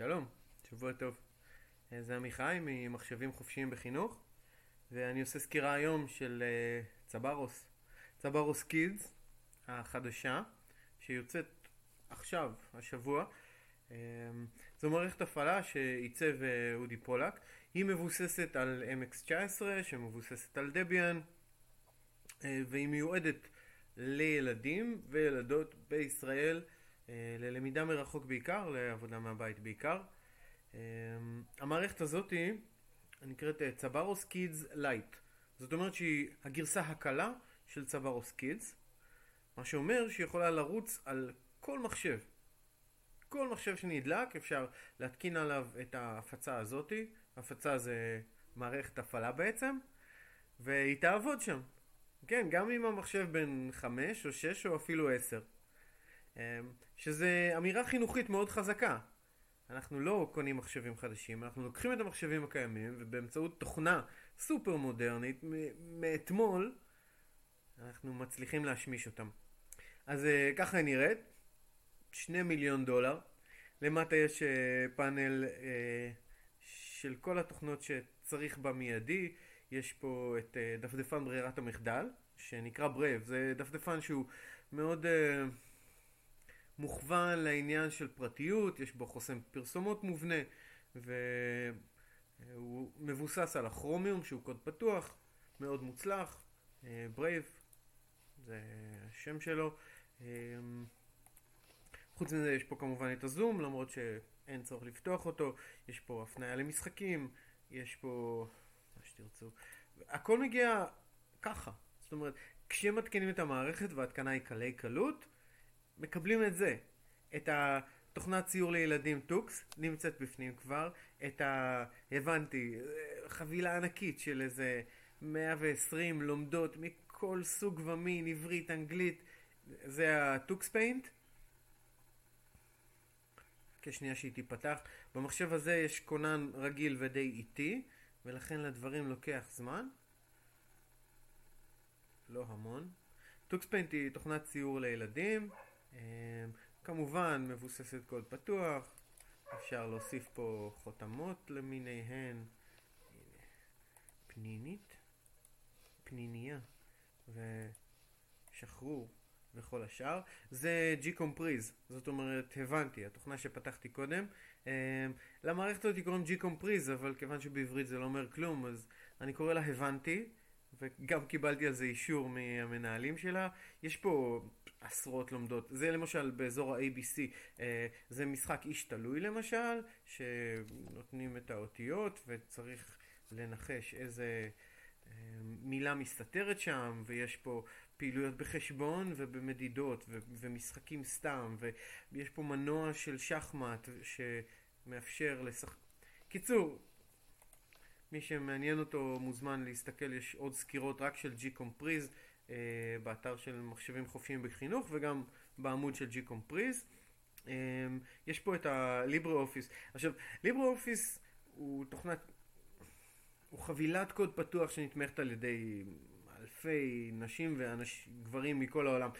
שלום, שבוע טוב. אה, זה עמיחי ממחשבים חופשיים בחינוך, ואני עושה סקירה היום של אה, צברוס, צברוס קידס החדשה, שיוצאת עכשיו, השבוע. אה, זו מערכת הפעלה שעיצב אודי פולק. היא מבוססת על MX19, שמבוססת על דביאן, והיא מיועדת לילדים וילדות בישראל. אה, ללמידה מרחוק בעיקר, לעבודה מהבית בעיקר. אה, המערכת הזאת נקראת צברוס Kids Lite. זאת אומרת שהיא הגרסה הקלה של צברוס Kids, מה שאומר שהיא יכולה לרוץ על כל מחשב. כל מחשב שנדלק אפשר להתקין עליו את ההפצה הזאתי, הפצה זה מערכת הפעלה בעצם, והיא תעבוד שם. כן, גם אם המחשב בן 5 או 6 או אפילו 10. אמ, שזה אמירה חינוכית מאוד חזקה. אנחנו לא קונים מחשבים חדשים, אנחנו לוקחים את המחשבים הקיימים ובאמצעות תוכנה סופר מודרנית מאתמול אנחנו מצליחים להשמיש אותם. אז אה, ככה היא נראית, שני מיליון דולר, למטה יש אה, פאנל אה, של כל התוכנות שצריך במיידי, יש פה את דפדפן ברירת המחדל, שנקרא Brave, זה דפדפן שהוא מאוד... מוכוון לעניין של פרטיות, יש בו חוסם פרסומות מובנה, והוא מבוסס על הכרומיום שהוא קוד פתוח, מאוד מוצלח, Brave, זה השם שלו. חוץ מזה יש פה כמובן את הזום, למרות שאין צורך לפתוח אותו, יש פה הפניה למשחקים, יש פה מה שתרצו. הכל מגיע ככה, זאת אומרת, כשמתקינים את המערכת וההתקנה היא קלי קלות, מקבלים את זה. את התוכנת ציור לילדים Tux, נמצאת בפנים כבר. את ה... הבנתי, חבילה ענקית של איזה 120 לומדות מכל סוג ומין, עברית, אנגלית. זה ה-Tux Paint. כשנייה שהיא תיפתח. במחשב הזה יש כונן רגיל ודי איטי, ולכן לדברים לוקח זמן. לא המון. Tux Paint היא תוכנת ציור לילדים. אמ, כמובן מבוססת קוד פתוח, אפשר להוסיף פה חותמות למיניהן, פנינית, פנינייה ושחרור וכל השאר. זה G-Comprise, זאת אומרת הבנתי, התוכנה שפתחתי קודם. אמ, למערכת הזאת קוראים G-Comprise, אבל כיוון שבעברית זה לא אומר כלום, אז אני קורא לה הבנתי. וגם קיבלתי על זה אישור מהמנהלים שלה. יש פה עשרות לומדות. זה למשל באזור ה-ABC, אה, זה משחק איש תלוי למשל, שנותנים את האותיות וצריך לנחש איזה אה, מילה מסתתרת שם, ויש פה פעילויות בחשבון ובמדידות ו- ומשחקים סתם, ויש פה מנוע של שחמט שמאפשר לשחק... קיצור, מי שמעניין אותו מוזמן להסתכל, יש עוד סקירות רק של G-Comprise אה, באתר של מחשבים חופשיים בחינוך וגם בעמוד של G-Comprise. אה, יש פה את ה-LibreOffice. עכשיו, LibreOffice הוא תוכנת, הוא חבילת קוד פתוח שנתמכת על ידי אלפי נשים וגברים מכל העולם.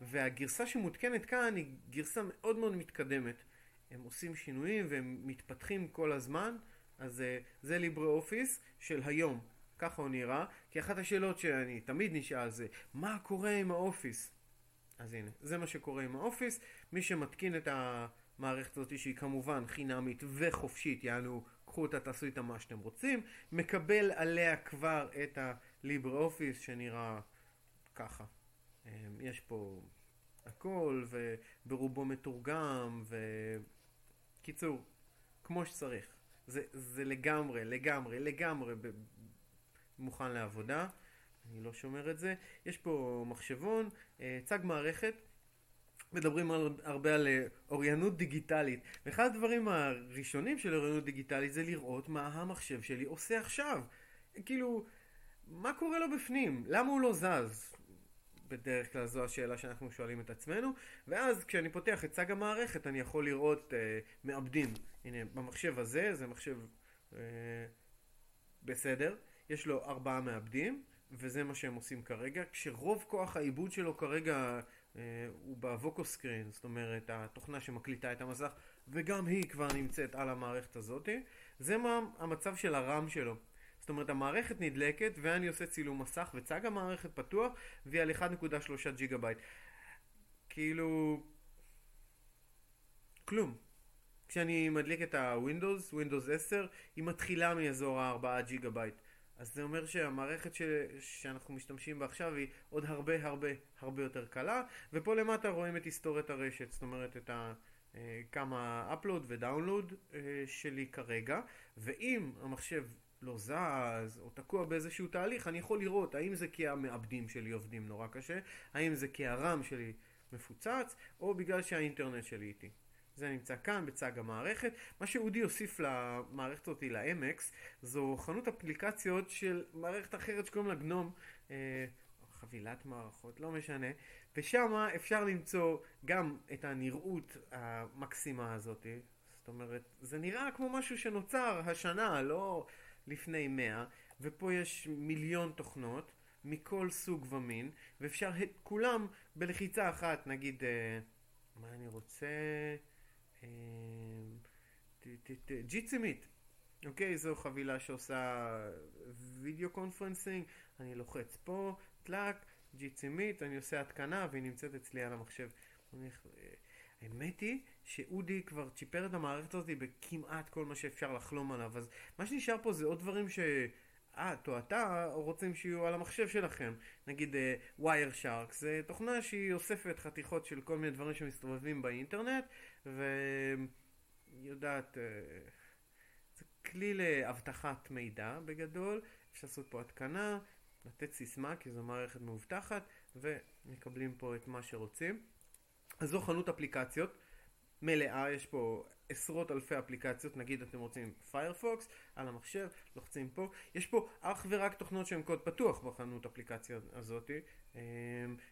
והגרסה שמותקנת כאן היא גרסה מאוד מאוד מתקדמת. הם עושים שינויים והם מתפתחים כל הזמן. אז אה, זה ליברה אופיס של היום, ככה הוא נראה, כי אחת השאלות שאני תמיד נשאל זה, מה קורה עם האופיס? אז הנה, זה מה שקורה עם האופיס, מי שמתקין את המערכת הזאת שהיא כמובן חינמית וחופשית, יענו, קחו אותה, תעשו איתה מה שאתם רוצים, מקבל עליה כבר את הליברה אופיס שנראה ככה. אה, יש פה הכל, וברובו מתורגם, וקיצור, כמו שצריך. זה, זה לגמרי, לגמרי, לגמרי ב, מוכן לעבודה. אני לא שומר את זה. יש פה מחשבון, אה, צג מערכת. מדברים על, הרבה על אה, אוריינות דיגיטלית. ואחד הדברים הראשונים של אוריינות דיגיטלית זה לראות מה המחשב שלי עושה עכשיו. כאילו, מה קורה לו בפנים? למה הוא לא זז? בדרך כלל זו השאלה שאנחנו שואלים את עצמנו, ואז כשאני פותח את צג המערכת אני יכול לראות אה, מעבדים. הנה, במחשב הזה, זה מחשב אה, בסדר, יש לו ארבעה מעבדים, וזה מה שהם עושים כרגע, כשרוב כוח העיבוד שלו כרגע הוא ב-vokoscreen, זאת אומרת התוכנה שמקליטה את המסך, וגם היא כבר נמצאת על המערכת הזאת. זה מה המצב של ה-RAM שלו. זאת אומרת המערכת נדלקת ואני עושה צילום מסך וצג המערכת פתוח והיא על 1.3 ג'יגה בייט. כאילו... כלום. כשאני מדליק את ה-Windows, Windows 10, היא מתחילה מאזור ה-4 ג'יגה בייט. אז זה אומר שהמערכת ש... שאנחנו משתמשים בה עכשיו היא עוד הרבה הרבה הרבה יותר קלה, ופה למטה רואים את היסטוריית הרשת, זאת אומרת את ה... אה, כמה upload ו-download אה, שלי כרגע, ואם המחשב לא זז או תקוע באיזשהו תהליך, אני יכול לראות האם זה כי המעבדים שלי עובדים נורא קשה, האם זה כי ה-RAM שלי מפוצץ, או בגלל שהאינטרנט שלי איתי. זה נמצא כאן בצג המערכת. מה שאודי הוסיף למערכת אותי, ל-MX, זו חנות אפליקציות של מערכת אחרת שקוראים לה גנום, אה, חבילת מערכות, לא משנה, ושם אפשר למצוא גם את הנראות המקסימה הזאת, זאת אומרת, זה נראה כמו משהו שנוצר השנה, לא לפני מאה, ופה יש מיליון תוכנות מכל סוג ומין, ואפשר את כולם בלחיצה אחת, נגיד, אה, מה אני רוצה? Jitsi Meet, אוקיי? זו חבילה שעושה video conferencing, אני לוחץ פה, טלאק, Jitsi Meet, אני עושה התקנה והיא נמצאת אצלי על המחשב. האמת היא שאודי כבר צ'יפר את המערכת הזאת בכמעט כל מה שאפשר לחלום עליו, אז מה שנשאר פה זה עוד דברים ש... את או אתה רוצים שיהיו על המחשב שלכם. נגיד ווייר uh, שרק, זה תוכנה שהיא אוספת חתיכות של כל מיני דברים שמסתובבים באינטרנט, ויודעת, uh, זה כלי לאבטחת מידע בגדול, אפשר לעשות פה התקנה, לתת סיסמה כי זו מערכת מאובטחת, ומקבלים פה את מה שרוצים. אז זו חנות אפליקציות. מלאה, יש פה עשרות אלפי אפליקציות, נגיד אתם רוצים Firefox על המחשב, לוחצים פה, יש פה אך ורק תוכנות שהן קוד פתוח בחנות אפליקציה הזאת, אמ,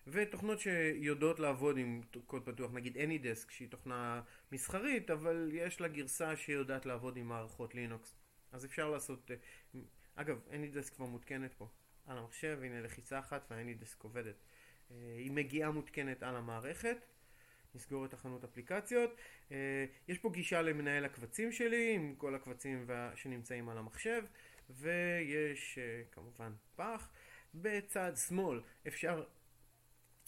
ותוכנות שיודעות לעבוד עם קוד פתוח, נגיד AnyDesk שהיא תוכנה מסחרית, אבל יש לה גרסה שיודעת לעבוד עם מערכות לינוקס, אז אפשר לעשות, אה, אגב AnyDesk כבר מותקנת פה על המחשב, הנה לחיצה אחת וה-AnyDesk עובדת, אה, היא מגיעה מותקנת על המערכת נסגור את החנות אפליקציות. אה, יש פה גישה למנהל הקבצים שלי עם כל הקבצים שנמצאים על המחשב ויש אה, כמובן פח. בצד שמאל אפשר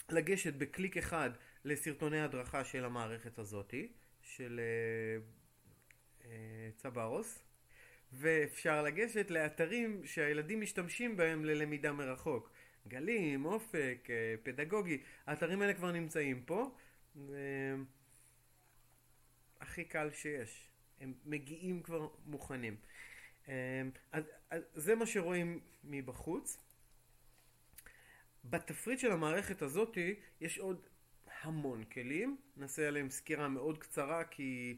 לגשת בקליק אחד לסרטוני הדרכה של המערכת הזאתי של אה, צברוס ואפשר לגשת לאתרים שהילדים משתמשים בהם ללמידה מרחוק. גלים, אופק, פדגוגי, האתרים האלה כבר נמצאים פה הכי קל שיש. הם מגיעים כבר מוכנים. אמ, אז, אז זה מה שרואים מבחוץ. בתפריט של המערכת הזאת יש עוד המון כלים. נעשה עליהם סקירה מאוד קצרה כי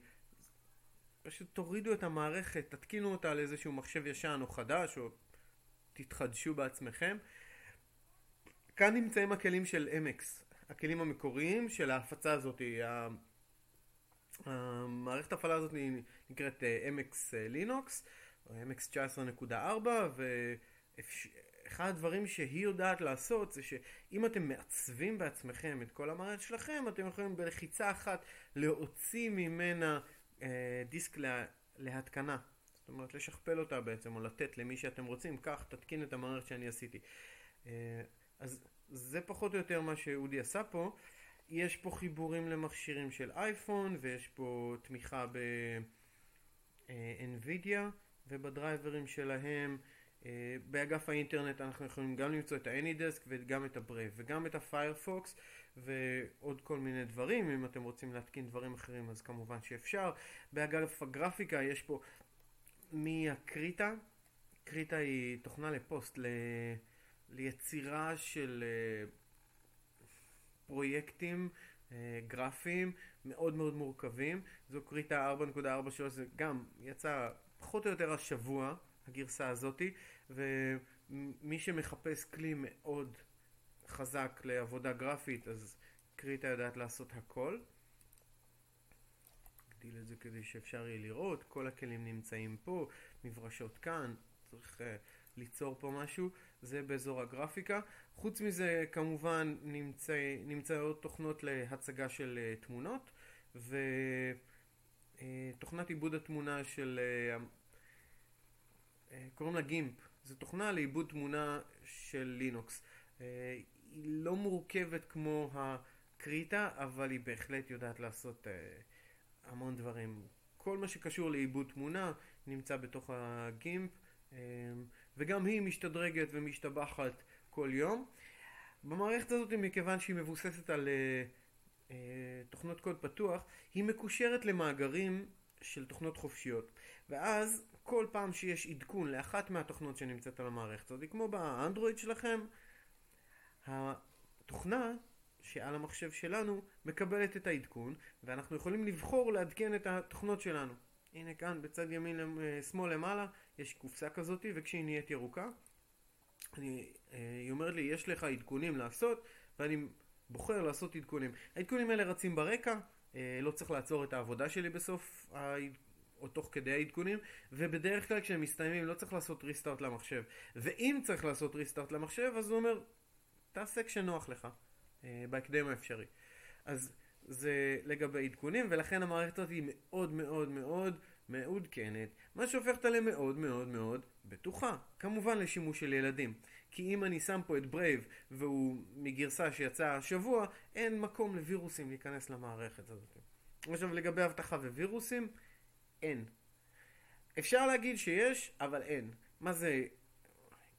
פשוט תורידו את המערכת, תתקינו אותה על איזשהו מחשב ישן או חדש או תתחדשו בעצמכם. כאן נמצאים הכלים של MX. הכלים המקוריים של ההפצה הזאת, המערכת ההפעלה הזאת נקראת MX לינוקס, MX 19.4, ואחד הדברים שהיא יודעת לעשות זה שאם אתם מעצבים בעצמכם את כל המערכת שלכם, אתם יכולים בלחיצה אחת להוציא ממנה אה, דיסק לה, להתקנה. זאת אומרת, לשכפל אותה בעצם, או לתת למי שאתם רוצים, כך תתקין את המערכת שאני עשיתי. אה, אז זה פחות או יותר מה שאודי עשה פה. יש פה חיבורים למכשירים של אייפון ויש פה תמיכה ב-NVIDIA ובדרייברים שלהם. אה, באגף האינטרנט אנחנו יכולים גם למצוא את ה-AnyDesk וגם את ה-Brave וגם את ה-Firefox ועוד כל מיני דברים. אם אתם רוצים להתקין דברים אחרים אז כמובן שאפשר. באגף הגרפיקה יש פה מהקריטה, קריטה היא תוכנה לפוסט, ל... ליצירה של אה, פרויקטים אה, גרפיים מאוד מאוד מורכבים. זו קריטה 4.43, זה גם יצא פחות או יותר השבוע, הגרסה הזאתי, ומי שמחפש כלי מאוד חזק לעבודה גרפית, אז קריטה יודעת לעשות הכל. נגדיל את זה כדי שאפשר יהיה לראות, כל הכלים נמצאים פה, מברשות כאן, צריך uh, ליצור פה משהו, זה באזור הגרפיקה. חוץ מזה כמובן נמצא, נמצאות תוכנות להצגה של uh, תמונות ותוכנת uh, עיבוד התמונה של, uh, קוראים לה גימפ, זו תוכנה לעיבוד תמונה של לינוקס. היא לא מורכבת כמו הקריטה, אבל היא בהחלט יודעת לעשות המון דברים. כל מה שקשור לעיבוד תמונה נמצא בתוך הגימפ, וגם היא משתדרגת ומשתבחת כל יום. במערכת הזאת, מכיוון שהיא מבוססת על uh, uh, תוכנות קוד פתוח, היא מקושרת למאגרים של תוכנות חופשיות. ואז כל פעם שיש עדכון לאחת מהתוכנות שנמצאת על המערכת הזאת, כמו באנדרואיד שלכם, התוכנה שעל המחשב שלנו מקבלת את העדכון, ואנחנו יכולים לבחור לעדכן את התוכנות שלנו. הנה כאן בצד ימין אה, שמאל למעלה יש קופסה כזאת, וכשהיא נהיית ירוקה, אני, אה, היא אומרת לי יש לך עדכונים לעשות, ואני בוחר לעשות עדכונים. העדכונים האלה רצים ברקע, אה, לא צריך לעצור את העבודה שלי בסוף או תוך כדי העדכונים, ובדרך כלל כשהם מסתיימים לא צריך לעשות ריסטארט למחשב. ואם צריך לעשות restart למחשב, אז הוא אומר, תעשה כשנוח לך, אה, בהקדם האפשרי. אז זה לגבי עדכונים, ולכן המערכת הזאת היא מאוד מאוד מאוד מעודכנת, מה שהופך אותה למאוד מאוד מאוד בטוחה. כמובן לשימוש של ילדים. כי אם אני שם פה את Brave והוא מגרסה שיצאה השבוע, אין מקום לווירוסים להיכנס למערכת הזאת. עכשיו לגבי אבטחה ווירוסים, אין. אפשר להגיד שיש, אבל אין. מה זה?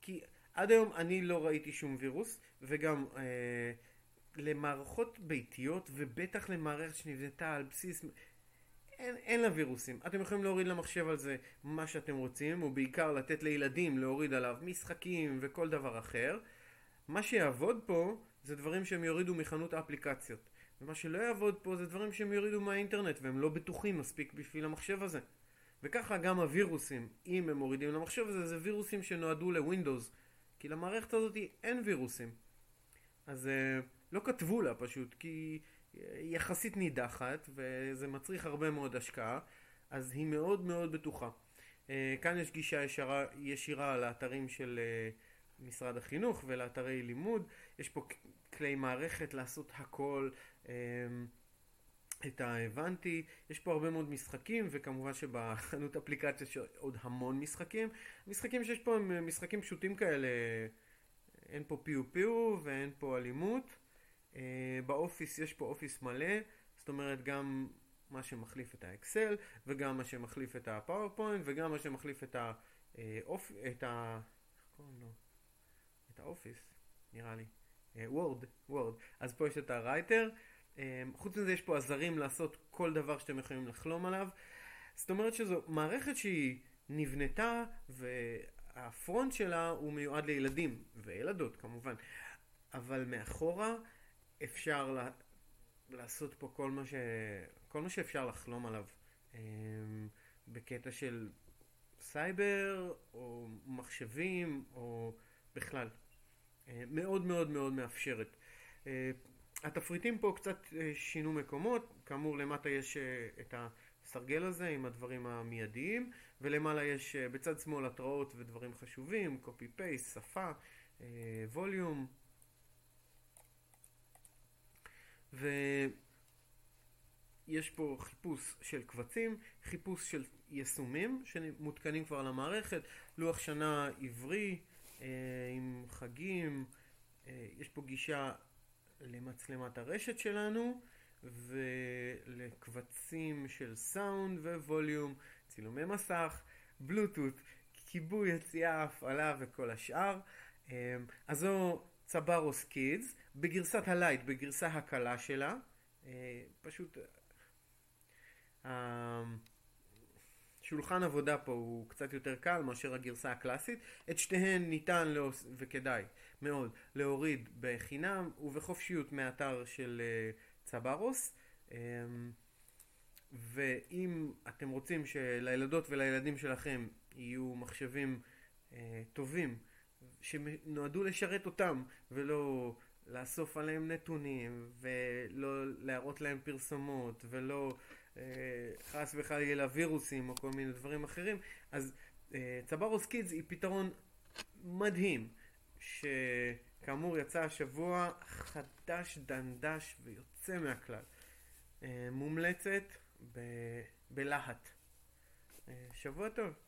כי עד היום אני לא ראיתי שום וירוס, וגם אה, למערכות ביתיות, ובטח למערכת שנבנתה על בסיס... אין, אין לה וירוסים. אתם יכולים להוריד למחשב על זה מה שאתם רוצים, ובעיקר לתת לילדים להוריד עליו משחקים וכל דבר אחר. מה שיעבוד פה זה דברים שהם יורידו מחנות האפליקציות. ומה שלא יעבוד פה זה דברים שהם יורידו מהאינטרנט והם לא בטוחים מספיק בשביל המחשב הזה. וככה גם הווירוסים, אם הם מורידים למחשב הזה, זה וירוסים שנועדו לווינדוס. כי למערכת הזאת אין וירוסים. אז uh, לא כתבו לה פשוט, כי יחסית נידחת, וזה מצריך הרבה מאוד השקעה, אז היא מאוד מאוד בטוחה. Uh, כאן יש גישה ישרה, ישירה לאתרים של uh, משרד החינוך ולאתרי לימוד. יש פה כלי מערכת לעשות הכל. אה, את ההבנתי, יש פה הרבה מאוד משחקים וכמובן שבחנות אפליקציה יש עוד המון משחקים. משחקים שיש פה הם משחקים פשוטים כאלה, אין פה פיו פיו ואין פה אלימות. אה, ב-Office יש פה Office מלא, זאת אומרת גם מה שמחליף את ה-Excel וגם מה שמחליף את ה-PowerPoint וגם מה שמחליף את האופ... את ה... איך קוראים לו? את האופיס, נראה לי. וורד, וורד. אז פה יש את הרייטר. חוץ מזה יש פה עזרים לעשות כל דבר שאתם יכולים לחלום עליו. זאת אומרת שזו מערכת שהיא נבנתה והפרונט שלה הוא מיועד לילדים וילדות כמובן. אבל מאחורה אפשר לה, לעשות פה כל מה, ש, כל מה שאפשר לחלום עליו. אמ, בקטע של סייבר או מחשבים או בכלל. אה, מאוד מאוד מאוד מאפשרת. אה, התפריטים פה קצת אה, שינו מקומות, כאמור למטה יש את הסרגל הזה עם הדברים המיידיים ולמעלה יש בצד שמאל התראות ודברים חשובים, copy paste, שפה, ווליום ויש פה חיפוש של קבצים, חיפוש של יישומים שמותקנים כבר על המערכת, לוח שנה עברי עם חגים, יש פה גישה למצלמת הרשת שלנו ולקבצים של סאונד וווליום, צילומי מסך, בלוטות, כיבוי יציאה, הפעלה וכל השאר. אמ, אז זו צברוס קידס בגרסת הלייט, בגרסה הקלה שלה. אה, פשוט אה, שולחן עבודה פה הוא קצת יותר קל מאשר הגרסה הקלאסית. את שתיהן ניתן להוס... וכדאי מאוד להוריד בחינם ובחופשיות מהאתר של uh, צברוס. Um, ואם אתם רוצים שלילדות ולילדים שלכם יהיו מחשבים uh, טובים שנועדו לשרת אותם ולא לאסוף עליהם נתונים ולא להראות להם פרסומות ולא אה, חס וחלילה וירוסים או כל מיני דברים אחרים, אז אה, צברוס קידס היא פתרון מדהים, שכאמור יצא השבוע חדש דנדש ויוצא מהכלל. אה, מומלצת ב... בלהט. אה, שבוע טוב.